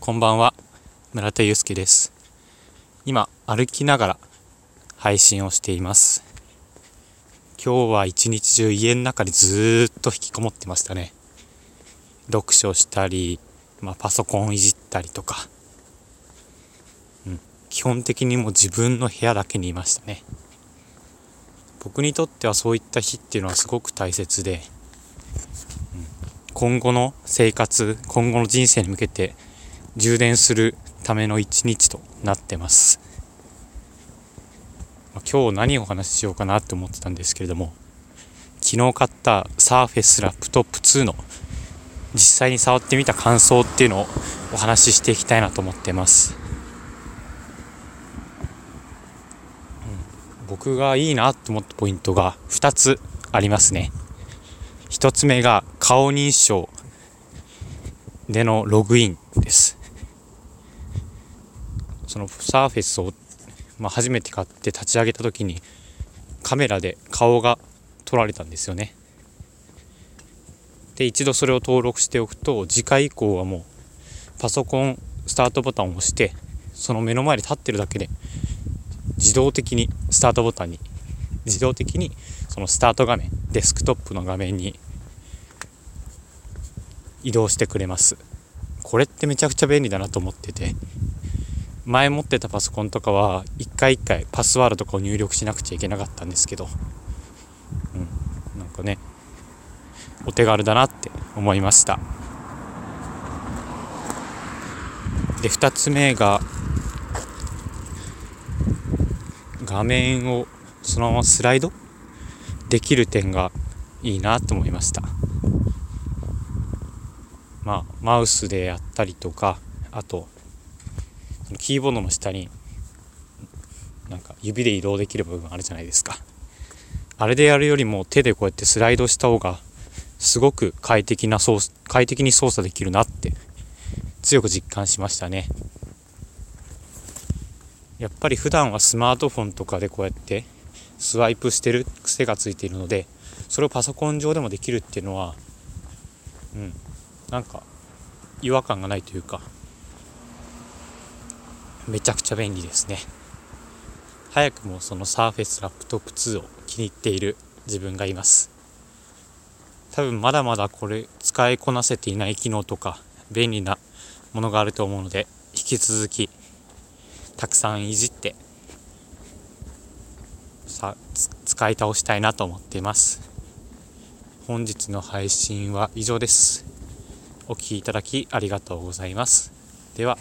こんばんは。村田祐介です。今歩きながら配信をしています。今日は一日中家の中にずっと引きこもってましたね。読書したり、まあ、パソコンいじったりとか、うん、基本的にもう自分の部屋だけにいましたね。僕にとってはそういった日っていうのはすごく大切で、うん、今後の生活今後の人生に向けて充電するための一日となってます。今日何をお話ししようかなって思ってたんですけれども昨日買ったサーフェスラップトップ2の実際に触ってみた感想っていうのをお話ししていきたいなと思ってます、うん、僕がいいなと思ったポイントが2つありますね。1つ目が顔認証でのログインです。そのサーフェスを、まあ、初めて買って立ち上げた時にカメラで顔が撮られたんですよね。で一度それを登録しておくと次回以降はもうパソコンスタートボタンを押してその目の前で立ってるだけで自動的にスタートボタンに自動的にそのスタート画面デスクトップの画面に移動してくれます。これってめちゃくちゃ便利だなと思ってて。前持ってたパソコンとかは一回一回パスワードとかを入力しなくちゃいけなかったんですけど、うん、なんかねお手軽だなって思いました。で2つ目が画面をそのままスライドできる点がいいなと思いました。まあマウスでやったりとかあとキーボードの下になんか指で移動できる部分あるじゃないですか。あれでやるよりも手でこうやってスライドした方がすごく快適な操快適に操作できるなって強く実感しましたね。やっぱり普段はスマートフォンとかでこうやってスワイプしてる癖がついているのでそれをパソコン上でもできるっていうのはうんなんか違和感がないというかめちゃくちゃ便利ですね。早くもそのサーフェスラップトップ2を気に入っている自分がいます。多分まだまだこれ使いこなせていない機能とか便利なものがあると思うので引き続きたくさんいじってさ使い倒したいなと思っています。本日の配信は以上です。お聴きいただきありがとうございます。では。